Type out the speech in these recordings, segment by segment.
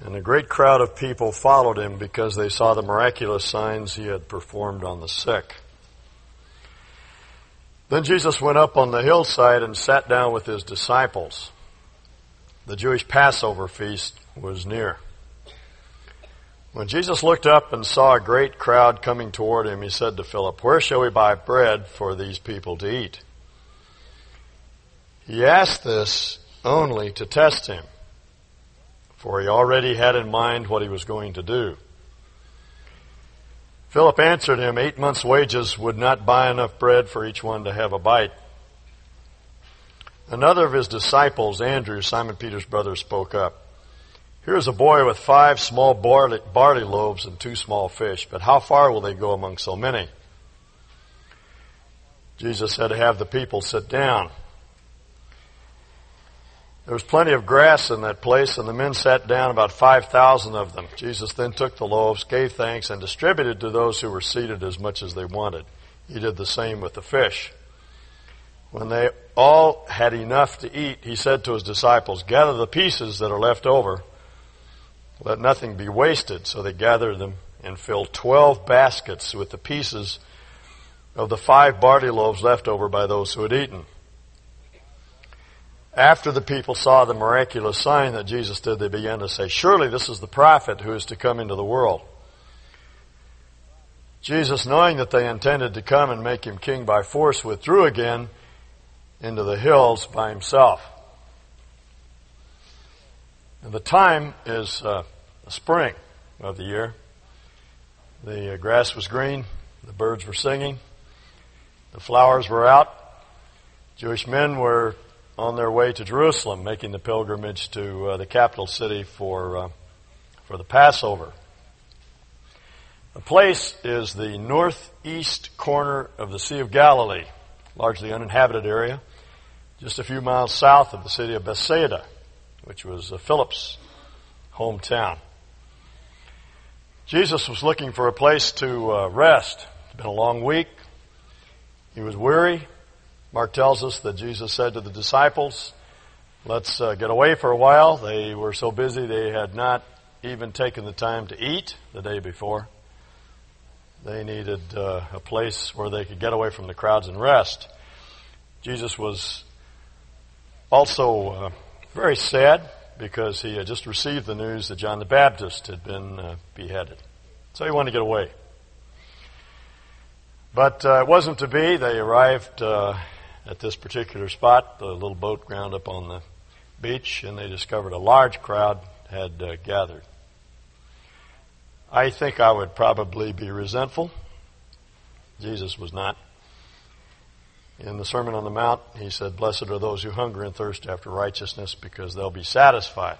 And a great crowd of people followed him because they saw the miraculous signs he had performed on the sick. Then Jesus went up on the hillside and sat down with his disciples. The Jewish Passover feast was near. When Jesus looked up and saw a great crowd coming toward him, he said to Philip, Where shall we buy bread for these people to eat? He asked this only to test him, for he already had in mind what he was going to do. Philip answered him, Eight months' wages would not buy enough bread for each one to have a bite. Another of his disciples, Andrew, Simon Peter's brother, spoke up. Here is a boy with five small barley, barley loaves and two small fish, but how far will they go among so many? Jesus said have the people sit down. There was plenty of grass in that place, and the men sat down, about 5,000 of them. Jesus then took the loaves, gave thanks, and distributed to those who were seated as much as they wanted. He did the same with the fish. When they all had enough to eat, he said to his disciples, Gather the pieces that are left over. Let nothing be wasted. So they gathered them and filled twelve baskets with the pieces of the five barley loaves left over by those who had eaten. After the people saw the miraculous sign that Jesus did, they began to say, Surely this is the prophet who is to come into the world. Jesus, knowing that they intended to come and make him king by force, withdrew again into the hills by himself. And the time is uh, the spring of the year. The uh, grass was green, the birds were singing, the flowers were out. Jewish men were on their way to Jerusalem, making the pilgrimage to uh, the capital city for uh, for the Passover. The place is the northeast corner of the Sea of Galilee, largely uninhabited area just a few miles south of the city of Bethsaida, which was uh, Philip's hometown. Jesus was looking for a place to uh, rest. It's been a long week. He was weary. Mark tells us that Jesus said to the disciples, Let's uh, get away for a while. They were so busy they had not even taken the time to eat the day before. They needed uh, a place where they could get away from the crowds and rest. Jesus was also, uh, very sad because he had just received the news that John the Baptist had been uh, beheaded. So he wanted to get away. But uh, it wasn't to be. They arrived uh, at this particular spot, the little boat ground up on the beach, and they discovered a large crowd had uh, gathered. I think I would probably be resentful. Jesus was not. In the Sermon on the Mount, he said, Blessed are those who hunger and thirst after righteousness because they'll be satisfied.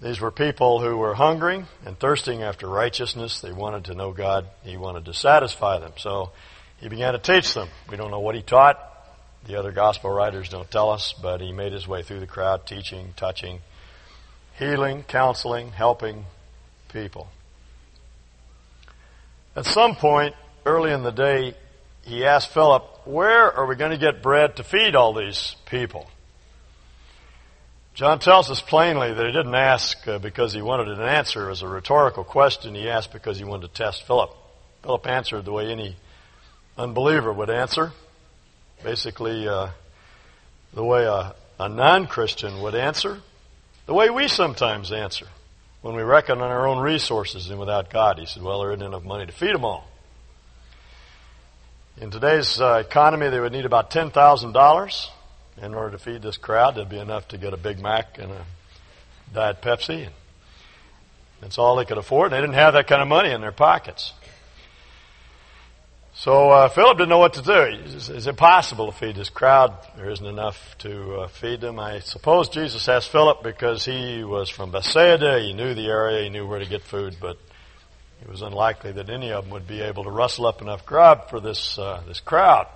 These were people who were hungering and thirsting after righteousness. They wanted to know God. He wanted to satisfy them. So he began to teach them. We don't know what he taught. The other gospel writers don't tell us, but he made his way through the crowd, teaching, touching, healing, counseling, helping people. At some point early in the day, he asked Philip, Where are we going to get bread to feed all these people? John tells us plainly that he didn't ask uh, because he wanted an answer as a rhetorical question. He asked because he wanted to test Philip. Philip answered the way any unbeliever would answer. Basically, uh, the way a, a non Christian would answer. The way we sometimes answer when we reckon on our own resources and without God. He said, Well, there isn't enough money to feed them all. In today's uh, economy, they would need about $10,000 in order to feed this crowd. That'd be enough to get a Big Mac and a Diet Pepsi. And that's all they could afford. And They didn't have that kind of money in their pockets. So uh, Philip didn't know what to do. It's, it's impossible to feed this crowd. There isn't enough to uh, feed them. I suppose Jesus asked Philip because he was from Bethsaida. He knew the area. He knew where to get food. But it was unlikely that any of them would be able to rustle up enough grub for this, uh, this crowd.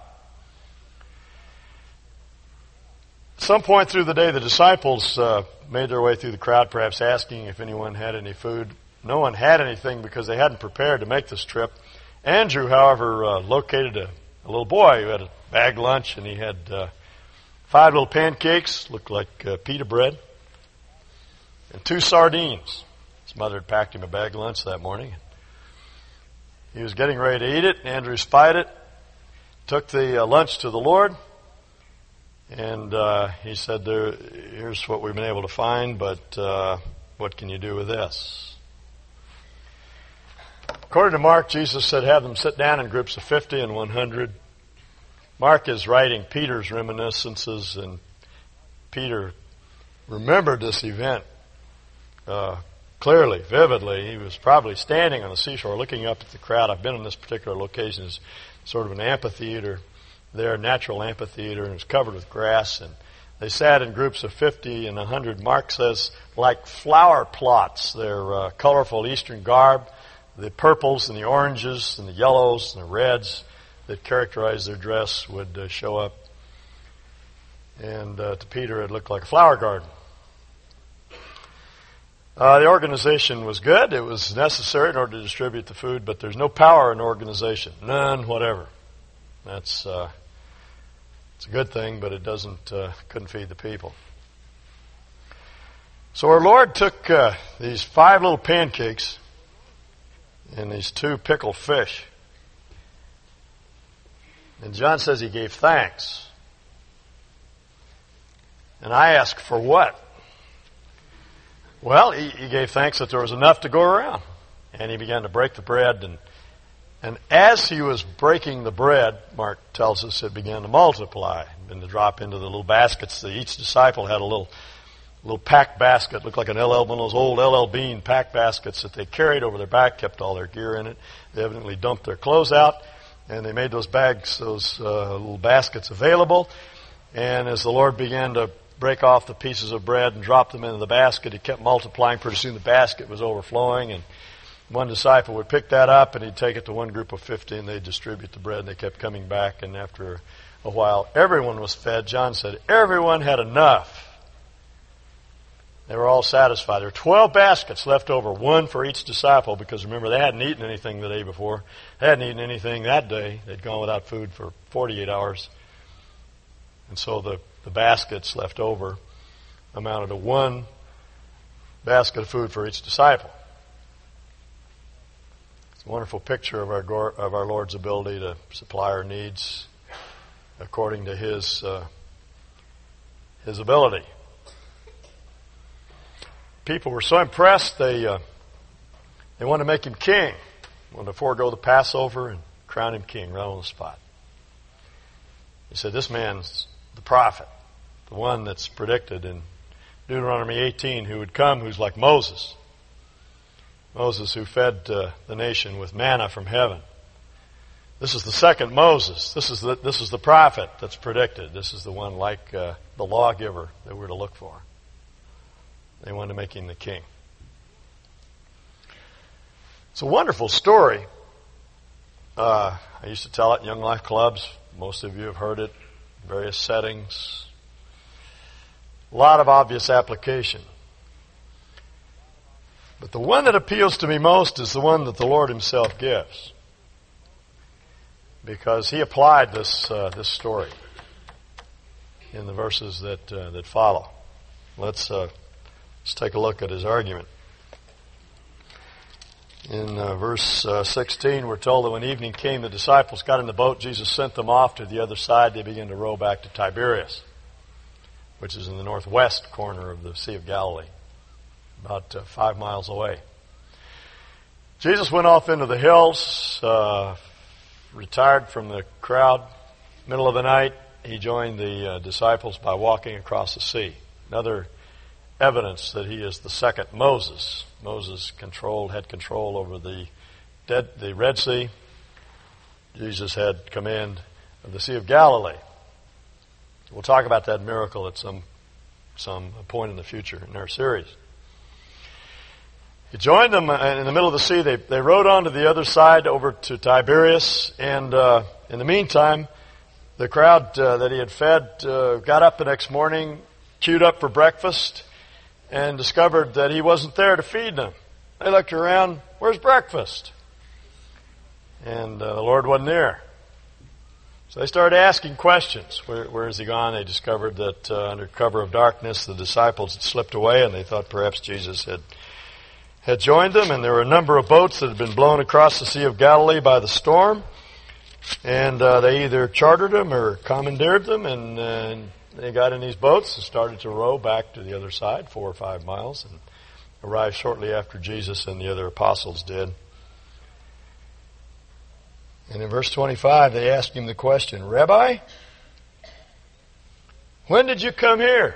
At some point through the day, the disciples uh, made their way through the crowd, perhaps asking if anyone had any food. No one had anything because they hadn't prepared to make this trip. Andrew, however, uh, located a, a, little boy who had a bag lunch, and he had uh, five little pancakes, looked like uh, pita bread, and two sardines. His mother had packed him a bag lunch that morning. He was getting ready to eat it. and Andrew spied it, took the uh, lunch to the Lord, and uh, he said, "Here's what we've been able to find, but uh, what can you do with this?" According to Mark, Jesus said, "Have them sit down in groups of fifty and one hundred. Mark is writing Peter's reminiscences, and Peter remembered this event uh, clearly, vividly. He was probably standing on the seashore looking up at the crowd. I've been on this particular location. It's sort of an amphitheater there, natural amphitheater, and it was covered with grass. And they sat in groups of 50 and 100. Mark says, like flower plots. Their uh, colorful Eastern garb, the purples and the oranges and the yellows and the reds that characterize their dress would uh, show up. And uh, to Peter, it looked like a flower garden. Uh, the organization was good. It was necessary in order to distribute the food, but there's no power in organization. None, whatever. That's uh, it's a good thing, but it doesn't uh, couldn't feed the people. So our Lord took uh, these five little pancakes and these two pickled fish, and John says he gave thanks. And I ask for what? Well, he, he gave thanks that there was enough to go around. And he began to break the bread and and as he was breaking the bread, Mark tells us it began to multiply and to drop into the little baskets. That each disciple had a little, little pack basket, looked like an LL, one of those old LL Bean pack baskets that they carried over their back, kept all their gear in it. They evidently dumped their clothes out, and they made those bags, those uh, little baskets available. And as the Lord began to break off the pieces of bread and drop them into the basket, He kept multiplying. Pretty soon the basket was overflowing, and one disciple would pick that up and he'd take it to one group of 50 and they'd distribute the bread and they kept coming back and after a while everyone was fed. John said everyone had enough. They were all satisfied. There were 12 baskets left over, one for each disciple because remember they hadn't eaten anything the day before. They hadn't eaten anything that day. They'd gone without food for 48 hours. And so the, the baskets left over amounted to one basket of food for each disciple It's a wonderful picture of our, of our Lord's ability to supply our needs according to His, uh, His ability. People were so impressed, they, uh, they wanted to make Him king, wanted to forego the Passover and crown Him king right on the spot. He said, This man's the prophet, the one that's predicted in Deuteronomy 18, who would come, who's like Moses. Moses who fed uh, the nation with manna from heaven. This is the second Moses. This is the, this is the prophet that's predicted. This is the one like uh, the lawgiver that we're to look for. They want to make him the king. It's a wonderful story. Uh, I used to tell it in Young Life clubs. Most of you have heard it in various settings. A lot of obvious application. But the one that appeals to me most is the one that the Lord Himself gives. Because He applied this, uh, this story in the verses that, uh, that follow. Let's, uh, let's take a look at His argument. In uh, verse uh, 16, we're told that when evening came, the disciples got in the boat. Jesus sent them off to the other side. They began to row back to Tiberias, which is in the northwest corner of the Sea of Galilee about uh, five miles away. Jesus went off into the hills, uh, retired from the crowd. Middle of the night, he joined the uh, disciples by walking across the sea. Another evidence that he is the second Moses. Moses controlled, had control over the dead, the Red Sea. Jesus had command of the Sea of Galilee. We'll talk about that miracle at some some point in the future in our series. He joined them in the middle of the sea. They, they rowed on to the other side over to Tiberias. And uh, in the meantime, the crowd uh, that he had fed uh, got up the next morning, queued up for breakfast, and discovered that he wasn't there to feed them. They looked around, where's breakfast? And uh, the Lord wasn't there. So they started asking questions. Where, where has he gone? They discovered that uh, under cover of darkness, the disciples had slipped away, and they thought perhaps Jesus had had joined them. And there were a number of boats that had been blown across the Sea of Galilee by the storm, and uh, they either chartered them or commandeered them, and, uh, they got in these boats and started to row back to the other side, four or five miles, and arrived shortly after Jesus and the other apostles did. And in verse 25, they asked him the question, Rabbi, when did you come here?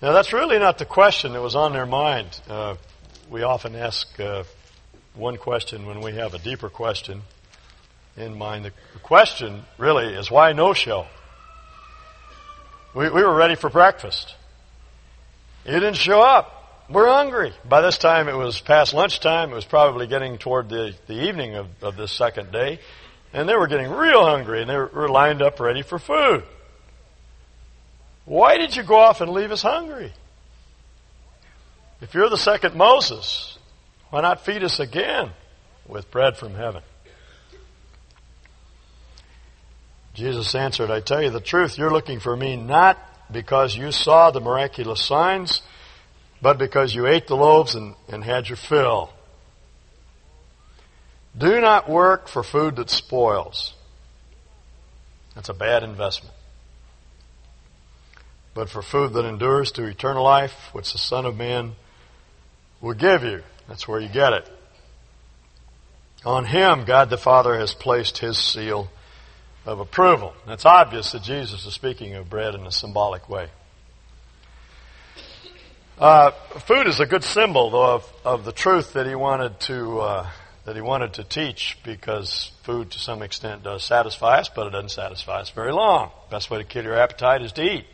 Now, that's really not the question that was on their mind. Uh, we often ask uh, one question when we have a deeper question in mind. The question really is why no show? We, we were ready for breakfast. You didn't show up. We're hungry. By this time it was past lunchtime. It was probably getting toward the, the evening of, of this second day. And they were getting real hungry and they were, were lined up ready for food. Why did you go off and leave us hungry? If you're the second Moses, why not feed us again with bread from heaven? Jesus answered, I tell you the truth, you're looking for me not because you saw the miraculous signs, but because you ate the loaves and, and had your fill. Do not work for food that spoils. That's a bad investment. But for food that endures to eternal life, which the Son of Man will give you. That's where you get it. On him, God the Father has placed his seal of approval. And it's obvious that Jesus is speaking of bread in a symbolic way. Uh, food is a good symbol, though, of, of the truth that he wanted to uh, that he wanted to teach, because food, to some extent, does satisfy us, but it doesn't satisfy us very long. Best way to kill your appetite is to eat.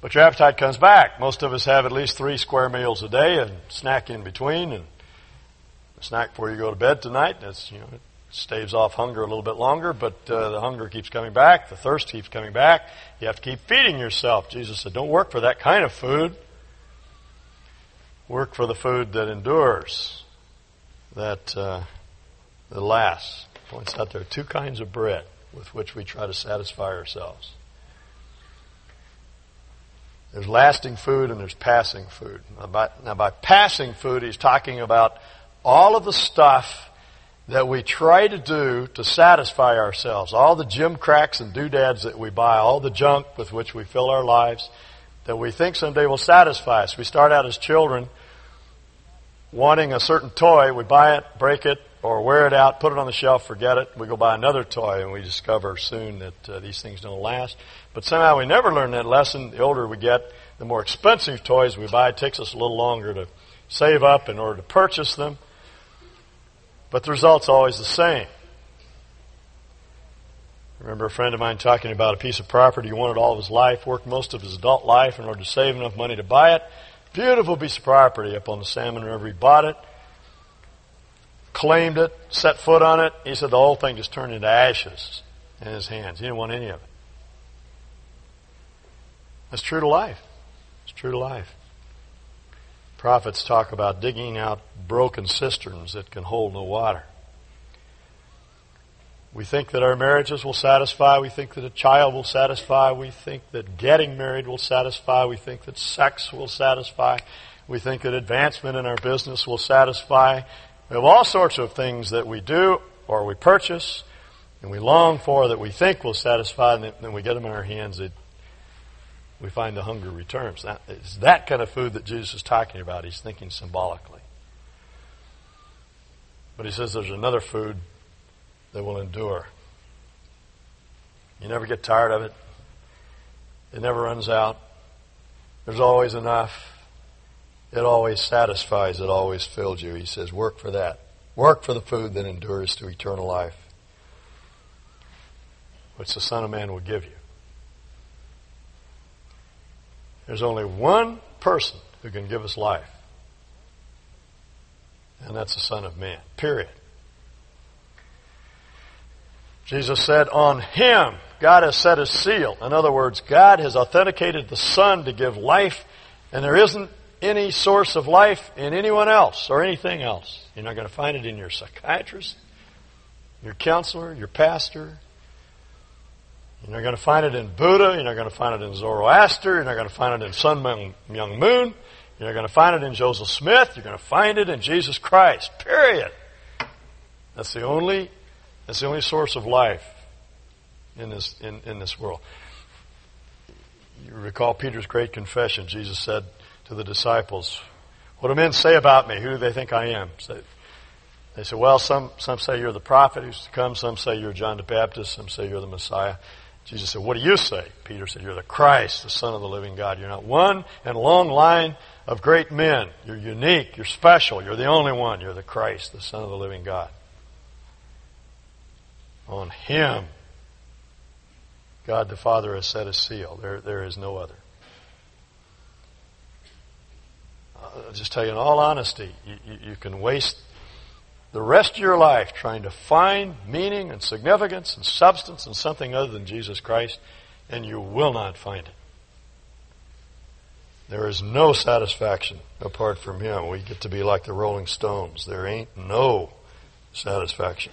But your appetite comes back. Most of us have at least three square meals a day and snack in between, and snack before you go to bed tonight. That's you know staves off hunger a little bit longer, but uh, the hunger keeps coming back, the thirst keeps coming back. You have to keep feeding yourself. Jesus said, "Don't work for that kind of food. Work for the food that endures, that uh, that lasts." Points out there are two kinds of bread with which we try to satisfy ourselves. There's lasting food and there's passing food. Now by, now by passing food, he's talking about all of the stuff that we try to do to satisfy ourselves. All the gym cracks and doodads that we buy, all the junk with which we fill our lives that we think someday will satisfy us. We start out as children wanting a certain toy. We buy it, break it, or wear it out, put it on the shelf, forget it. We go buy another toy and we discover soon that uh, these things don't last. But somehow we never learn that lesson. The older we get, the more expensive toys we buy. It takes us a little longer to save up in order to purchase them. But the result's always the same. I remember a friend of mine talking about a piece of property he wanted all of his life, worked most of his adult life in order to save enough money to buy it. Beautiful piece of property up on the Salmon River. He bought it, claimed it, set foot on it. He said the whole thing just turned into ashes in his hands. He didn't want any of it. That's true to life. It's true to life. Prophets talk about digging out broken cisterns that can hold no water. We think that our marriages will satisfy. We think that a child will satisfy. We think that getting married will satisfy. We think that sex will satisfy. We think that advancement in our business will satisfy. We have all sorts of things that we do or we purchase and we long for that we think will satisfy, and then we get them in our hands. It we find the hunger returns. That, it's that kind of food that Jesus is talking about. He's thinking symbolically. But he says there's another food that will endure. You never get tired of it. It never runs out. There's always enough. It always satisfies. It always fills you. He says, work for that. Work for the food that endures to eternal life, which the Son of Man will give you. There's only one person who can give us life. And that's the Son of Man. Period. Jesus said, On Him God has set His seal. In other words, God has authenticated the Son to give life, and there isn't any source of life in anyone else or anything else. You're not going to find it in your psychiatrist. your counselor, your pastor. You're not going to find it in Buddha. You're not going to find it in Zoroaster. You're not going to find it in Sun Myung Moon. You're not going to find it in Joseph Smith. You're going to find it in Jesus Christ. Period. That's the only, that's the only source of life in this, in, in this world. You recall Peter's great confession. Jesus said to the disciples, What do men say about me? Who do they think I am? They said, Well, some, some say you're the prophet who's to come. Some say you're John the Baptist. Some say you're the Messiah. Jesus said, What do you say? Peter said, You're the Christ, the Son of the living God. You're not one in a long line of great men. You're unique. You're special. You're the only one. You're the Christ, the Son of the living God. On Him, God the Father has set a seal. There, there is no other. I'll just tell you in all honesty, you, you, you can waste the rest of your life trying to find meaning and significance and substance in something other than Jesus Christ, and you will not find it. There is no satisfaction apart from Him. We get to be like the Rolling Stones. There ain't no satisfaction.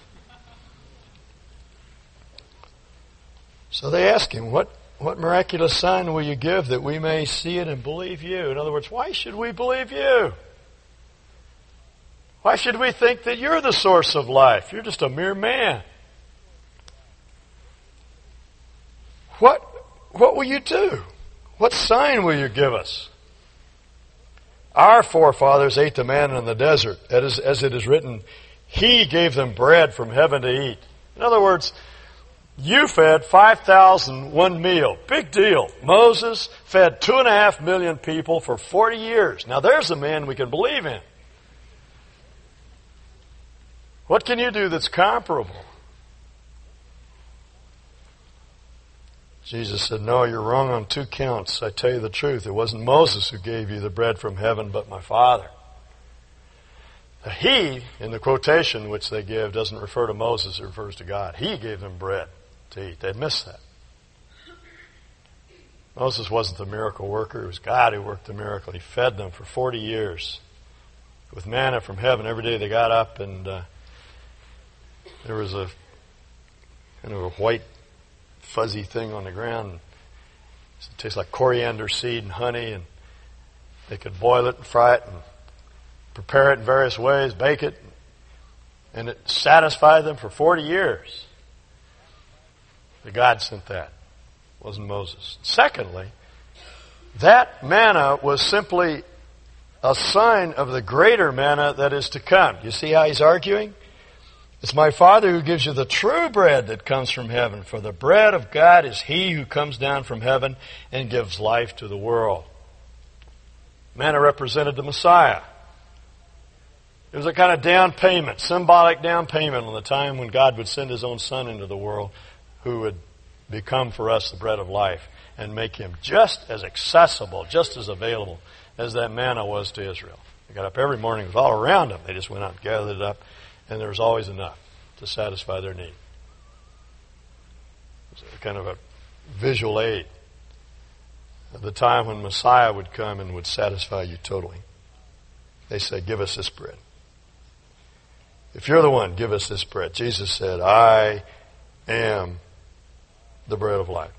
So they ask him, what, what miraculous sign will you give that we may see it and believe you? In other words, why should we believe you? Why should we think that you're the source of life? You're just a mere man. What, what will you do? What sign will you give us? Our forefathers ate the manna in the desert, as, it is written, He gave them bread from heaven to eat. In other words, you fed 5,000 one meal. Big deal. Moses fed two and a half million people for 40 years. Now there's a man we can believe in. What can you do that's comparable? Jesus said, No, you're wrong on two counts. I tell you the truth. It wasn't Moses who gave you the bread from heaven, but my Father. The he, in the quotation which they give, doesn't refer to Moses, it refers to God. He gave them bread to eat. They missed that. Moses wasn't the miracle worker. It was God who worked the miracle. He fed them for 40 years with manna from heaven. Every day they got up and uh, there was a kind of a white fuzzy thing on the ground. It tastes like coriander seed and honey, and they could boil it and fry it and prepare it in various ways, bake it, and it satisfied them for 40 years. The God sent that. It wasn't Moses. Secondly, that manna was simply a sign of the greater manna that is to come. You see how he's arguing? It's my Father who gives you the true bread that comes from heaven, for the bread of God is He who comes down from heaven and gives life to the world. Manna represented the Messiah. It was a kind of down payment, symbolic down payment on the time when God would send His own Son into the world who would become for us the bread of life and make Him just as accessible, just as available as that manna was to Israel. They got up every morning, it was all around them. They just went out and gathered it up and there's always enough to satisfy their need. It was kind of a visual aid the time when Messiah would come and would satisfy you totally. They said, Give us this bread. If you're the one, give us this bread. Jesus said, I am the bread of life.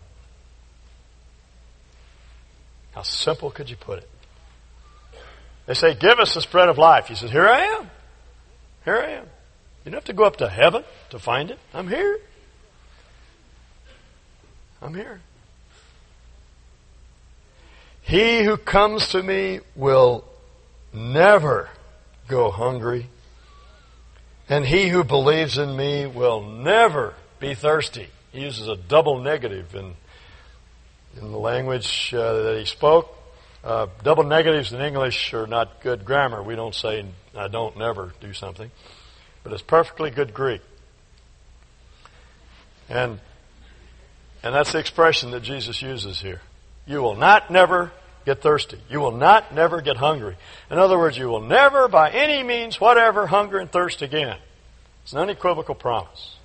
How simple could you put it? They say, Give us this bread of life. He says, Here I am. Here I am. You don't have to go up to heaven to find it. I'm here. I'm here. He who comes to me will never go hungry, and he who believes in me will never be thirsty. He uses a double negative in, in the language uh, that he spoke. Uh, double negatives in English are not good grammar. We don't say, I don't never do something but it's perfectly good Greek. And, and that's the expression that Jesus uses here. You will not never get thirsty. You will not never get hungry. In other words, you will never, by any means whatever, hunger and thirst again. It's an unequivocal promise.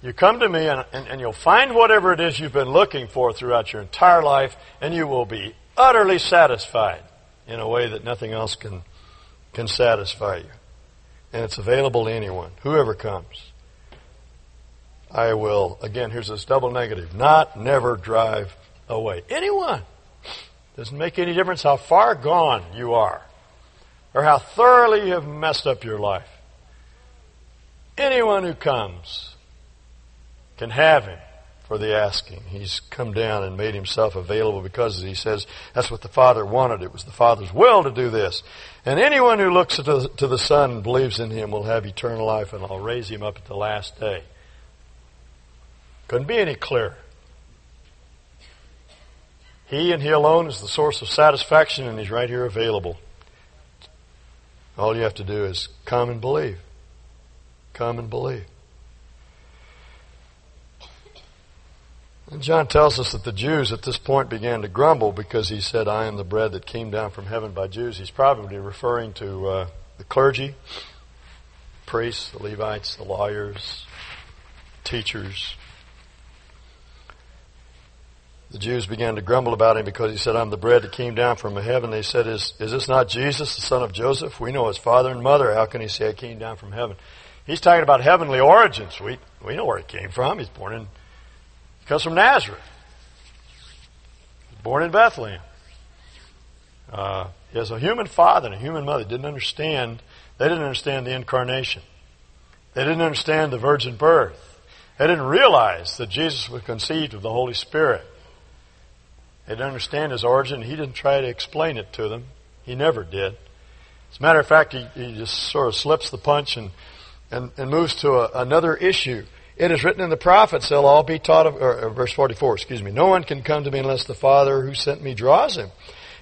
You come to me and, and, and, you'll find whatever it is you've been looking for throughout your entire life, and you will be utterly satisfied in a way that nothing else can, can satisfy you. And it's available to anyone, whoever comes. I will, again, here's this double negative, not never drive away. Anyone. Doesn't make any difference how far gone you are or how thoroughly you have messed up your life. Anyone who comes can have him for the asking. He's come down and made himself available because he says that's what the Father wanted. It was the Father's will to do this. And anyone who looks to the, to the Son and believes in him will have eternal life, and I'll raise him up at the last day. Couldn't be any clearer. He and He alone is the source of satisfaction, and He's right here available. All you have to do is come and believe. Come and believe. And John tells us that the Jews at this point began to grumble because he said, I am the bread that came down from heaven by Jews. He's probably referring to uh, the clergy, priests, the Levites, the lawyers, teachers. The Jews began to grumble about him because he said, I'm the bread that came down from heaven. They said, is, is this not Jesus, the son of Joseph? We know his father and mother. How can he say I came down from heaven? He's talking about heavenly origins. We, we know where he came from. He's born in, comes from Nazareth. Born in Bethlehem. Uh, he has a human father and a human mother. Didn't understand, they didn't understand the incarnation. They didn't understand the virgin birth. They didn't realize that Jesus was conceived of the Holy Spirit. They didn't understand his origin. He didn't try to explain it to them. He never did. As a matter of fact, he, he just sort of slips the punch and and, and moves to a, another issue. It is written in the prophets, they'll all be taught of, or, or verse 44, excuse me, no one can come to me unless the Father who sent me draws him,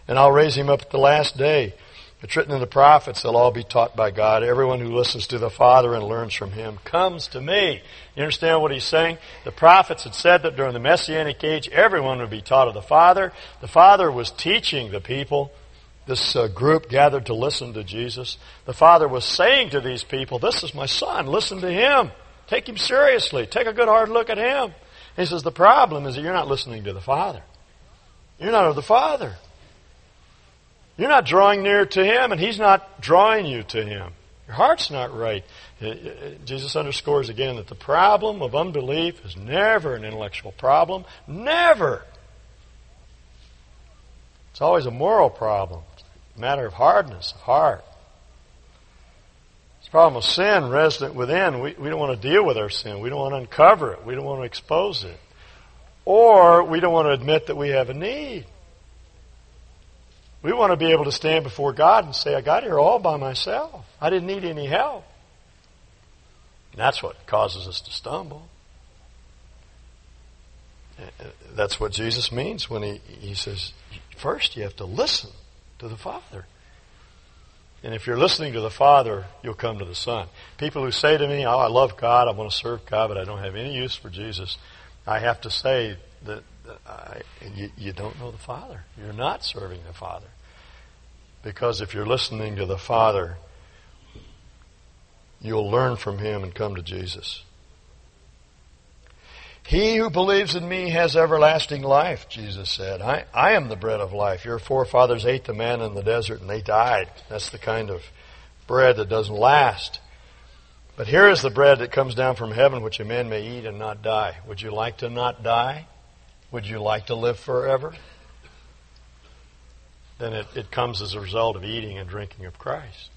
and I'll raise him up at the last day. It's written in the prophets, they'll all be taught by God. Everyone who listens to the Father and learns from him comes to me. You understand what he's saying? The prophets had said that during the Messianic age, everyone would be taught of the Father. The Father was teaching the people this uh, group gathered to listen to Jesus, the Father was saying to these people, This is my Son, listen to Him. Take Him seriously. Take a good hard look at Him. He says, The problem is that you're not listening to the Father. You're not of the Father. You're not drawing near to Him, and He's not drawing you to Him. Your heart's not right. Uh, uh, Jesus underscores again that the problem of unbelief is never an intellectual problem. Never. It's always a moral problem a matter of hardness of heart. Problem of sin resident within. We, we don't want to deal with our sin. We don't want to uncover it. We don't want to expose it. Or we don't want to admit that we have a need. We want to be able to stand before God and say, I got here all by myself. I didn't need any help. And that's what causes us to stumble. Eh, eh, that's what Jesus means when he, he says, first you have to listen to the Father. And if you're listening to the Father, you'll come to the Son. People who say to me, Oh, I love God, I want to serve God, but I don't have any use for Jesus, I have to say that, you, you don't know the Father. You're not serving the Father. Because if you're listening to the Father, you'll learn from Him and come to Jesus. He who believes in me has everlasting life, Jesus said. I, I am the bread of life. Your forefathers ate the man in the desert and they died. That's the kind of bread that doesn't last. But here is the bread that comes down from heaven, which a man may eat and not die. Would you like to not die? Would you like to live forever? Then it, it comes as a result of eating and drinking of Christ.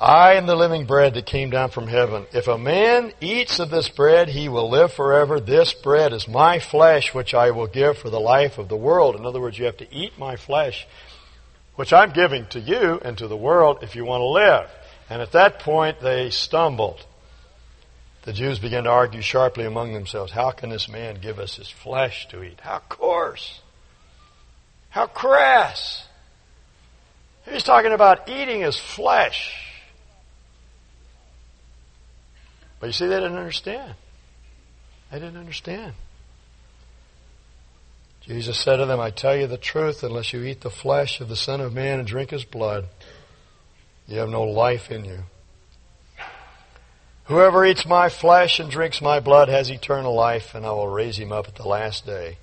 I am the living bread that came down from heaven. If a man eats of this bread, he will live forever. This bread is my flesh, which I will give for the life of the world. In other words, you have to eat my flesh, which I'm giving to you and to the world if you want to live. And at that point, they stumbled. The Jews began to argue sharply among themselves. How can this man give us his flesh to eat? How coarse! How crass! He's talking about eating his flesh. But you see, they didn't understand. They didn't understand. Jesus said to them, I tell you the truth, unless you eat the flesh of the Son of Man and drink his blood, you have no life in you. Whoever eats my flesh and drinks my blood has eternal life, and I will raise him up at the last day.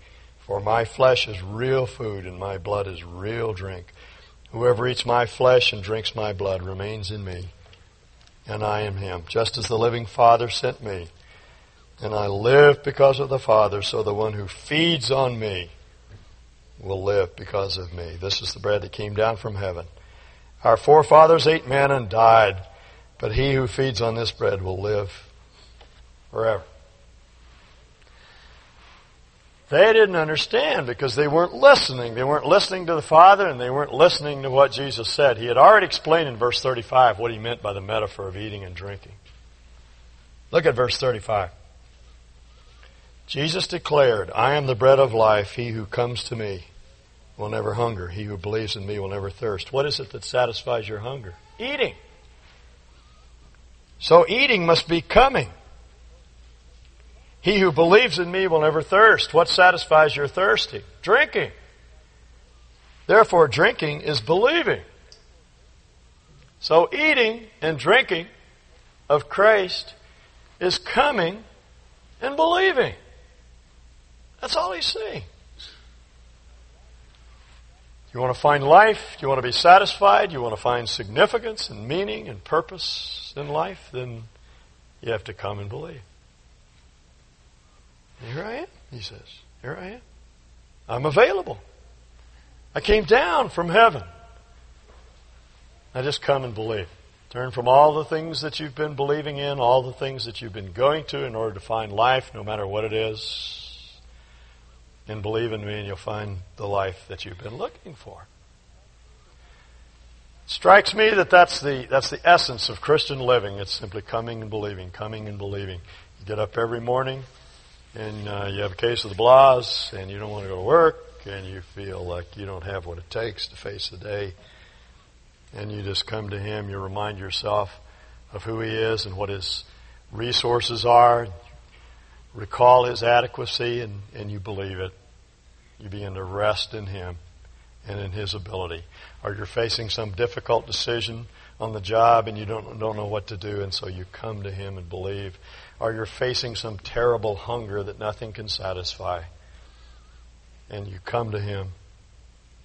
For my flesh is real food, and my blood is real drink. Whoever eats my flesh and drinks my blood remains in me, and I am him, just as the living Father sent me. And I live because of the Father, so the one who feeds on me will live because of me. This is the bread that came down from heaven. Our forefathers ate manna and died, but he who feeds on this bread will live forever. They didn't understand because they weren't listening. They weren't listening to the Father and they weren't listening to what Jesus said. He had already explained in verse 35 what he meant by the metaphor of eating and drinking. Look at verse 35. Jesus declared, I am the bread of life. He who comes to me will never hunger. He who believes in me will never thirst. What is it that satisfies your hunger? Eating. So eating must be coming. He who believes in me will never thirst. What satisfies your thirsty? Drinking. Therefore, drinking is believing. So eating and drinking of Christ is coming and believing. That's all he's saying. You want to find life? You want to be satisfied? You want to find significance and meaning and purpose in life? Then you have to come and believe. Here I am, he says. Here I am. I'm available. I came down from heaven. I just come and believe. Turn from all the things that you've been believing in, all the things that you've been going to in order to find life, no matter what it is. And believe in me, and you'll find the life that you've been looking for. It strikes me that that's the, that's the essence of Christian living. It's simply coming and believing, coming and believing. You get up every morning, and uh, you have a case of the blahs, and you don't want to go to work, and you feel like you don't have what it takes to face the day, and you just come to Him, you remind yourself of who He is and what His resources are, recall His adequacy, and, and you believe it. You begin to rest in Him and in His ability. Or you're facing some difficult decision on the job and you don't, don't know what to do, and so you come to Him and believe or you're facing some terrible hunger that nothing can satisfy, and you come to Him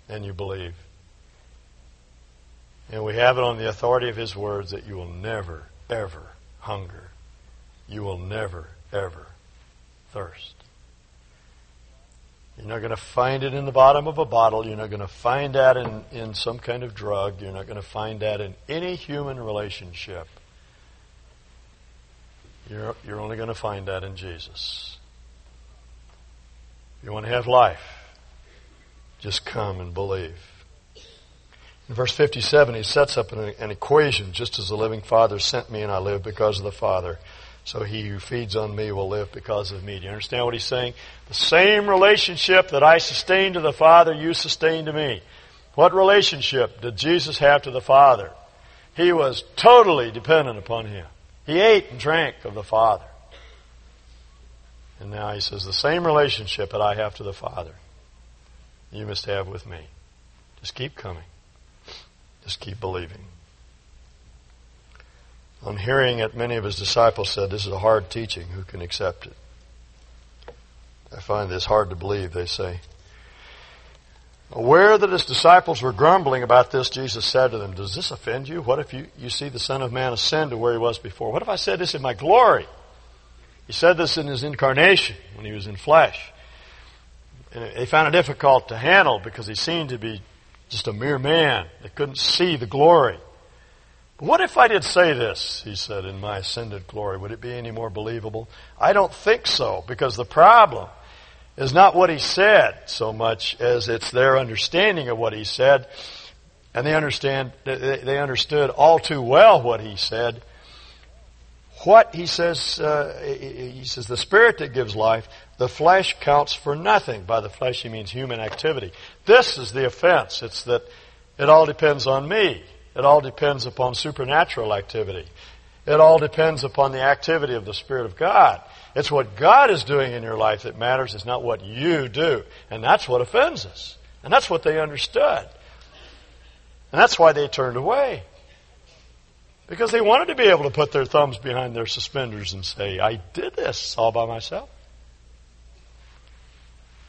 and you believe. And we have it on the authority of His words that you will never, ever hunger. You will never, ever thirst. You're not going to find it in the bottom of a bottle. You're not going to find that in, in some kind of drug. You're not going to find that in any human relationship. You're, you're only going to find that in Jesus. You want to have life, just come and believe. In verse 57, he sets up an, an, equation just as the living Father sent me and I live because of the Father. So he who feeds on me will live because of me. Do you understand what he's saying? The same relationship that I sustain to the Father, you sustain to me. What relationship did Jesus have to the Father? He was totally dependent upon him. He ate and drank of the Father. And now he says, the same relationship that I have to the Father, you must have with me. Just keep coming. Just keep believing. On hearing it, many of his disciples said, This is a hard teaching. Who can accept it? I find this hard to believe, they say. Aware that his disciples were grumbling about this, Jesus said to them, Does this offend you? What if you, you see the Son of Man ascend to where he was before? What if I said this in my glory? He said this in his incarnation when he was in flesh. And they found it difficult to handle because he seemed to be just a mere man. They couldn't see the glory. What if I did say this, he said, in my ascended glory? Would it be any more believable? I don't think so, because the problem is not what he said so much as it's their understanding of what he said. And they understand, they understood all too well what he said. What he says, uh, he says, the spirit that gives life, the flesh counts for nothing. By the flesh he means human activity. This is the offense. It's that it all depends on me. It all depends upon supernatural activity. It all depends upon the activity of the Spirit of God. It's what God is doing in your life that matters. It's not what you do. And that's what offends us. And that's what they understood. And that's why they turned away. Because they wanted to be able to put their thumbs behind their suspenders and say, I did this all by myself.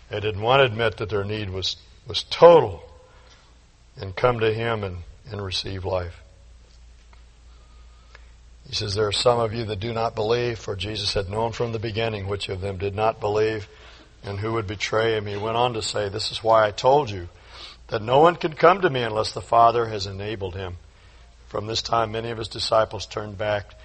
They didn't want to admit that their need was, was total and come to Him and, and receive life. He says, There are some of you that do not believe, for Jesus had known from the beginning which of them did not believe and who would betray him. He went on to say, This is why I told you that no one can come to me unless the Father has enabled him. From this time, many of his disciples turned back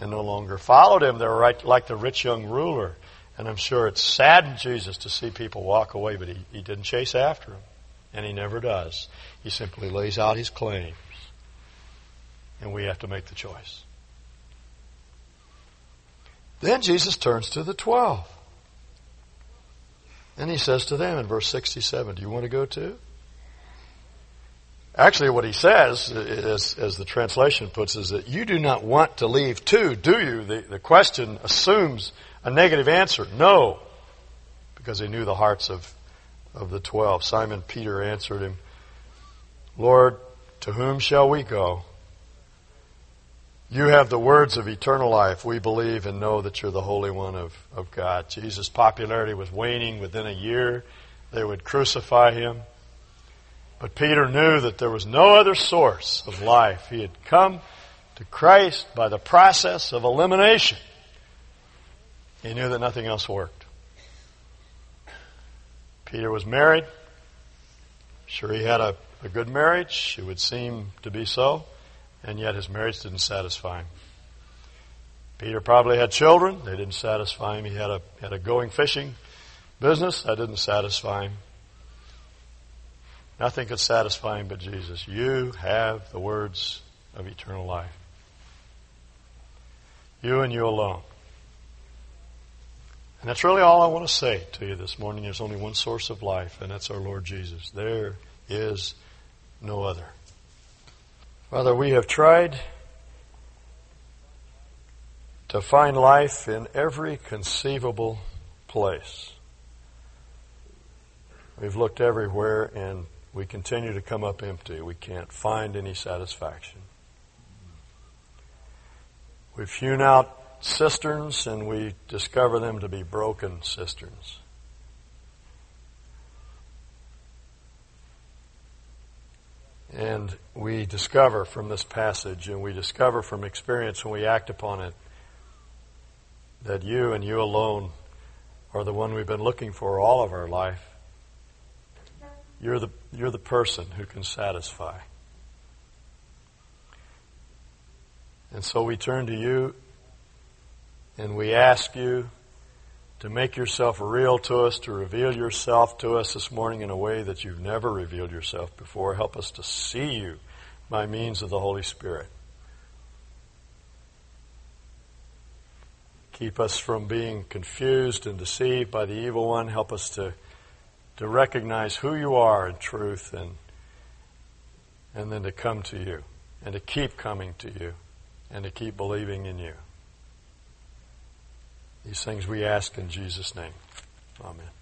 and no longer followed him. They were right, like the rich young ruler. And I'm sure it saddened Jesus to see people walk away, but he, he didn't chase after them. And he never does. He simply lays out his claims. And we have to make the choice. Then Jesus turns to the twelve. And he says to them in verse 67, Do you want to go too? Actually, what he says, as, as the translation puts, is that you do not want to leave too, do you? The, the question assumes a negative answer. No. Because he knew the hearts of, of the twelve. Simon Peter answered him, Lord, to whom shall we go? You have the words of eternal life. We believe and know that you're the Holy One of, of God. Jesus' popularity was waning. Within a year, they would crucify him. But Peter knew that there was no other source of life. He had come to Christ by the process of elimination. He knew that nothing else worked. Peter was married. Sure, he had a, a good marriage. It would seem to be so and yet his marriage didn't satisfy him. Peter probably had children, they didn't satisfy him. He had a, had a going fishing business, that didn't satisfy him. Nothing could satisfy him but Jesus. You have the words of eternal life. You and you alone. And that's really all I want to say to you this morning. There's only one source of life, and that's our Lord Jesus. There is no other. Father, we have tried to find life in every conceivable place. We've looked everywhere and we continue to come up empty. We can't find any satisfaction. We've hewn out cisterns and we discover them to be broken cisterns. And we discover from this passage and we discover from experience when we act upon it that you and you alone are the one we've been looking for all of our life. You're the, you're the person who can satisfy. And so we turn to you and we ask you to make yourself real to us, to reveal yourself to us this morning in a way that you've never revealed yourself before. Help us to see you by means of the Holy Spirit. Keep us from being confused and deceived by the evil one. Help us to, to recognize who you are in truth and, and then to come to you and to keep coming to you and to keep believing in you. These things we ask in Jesus' name. Amen.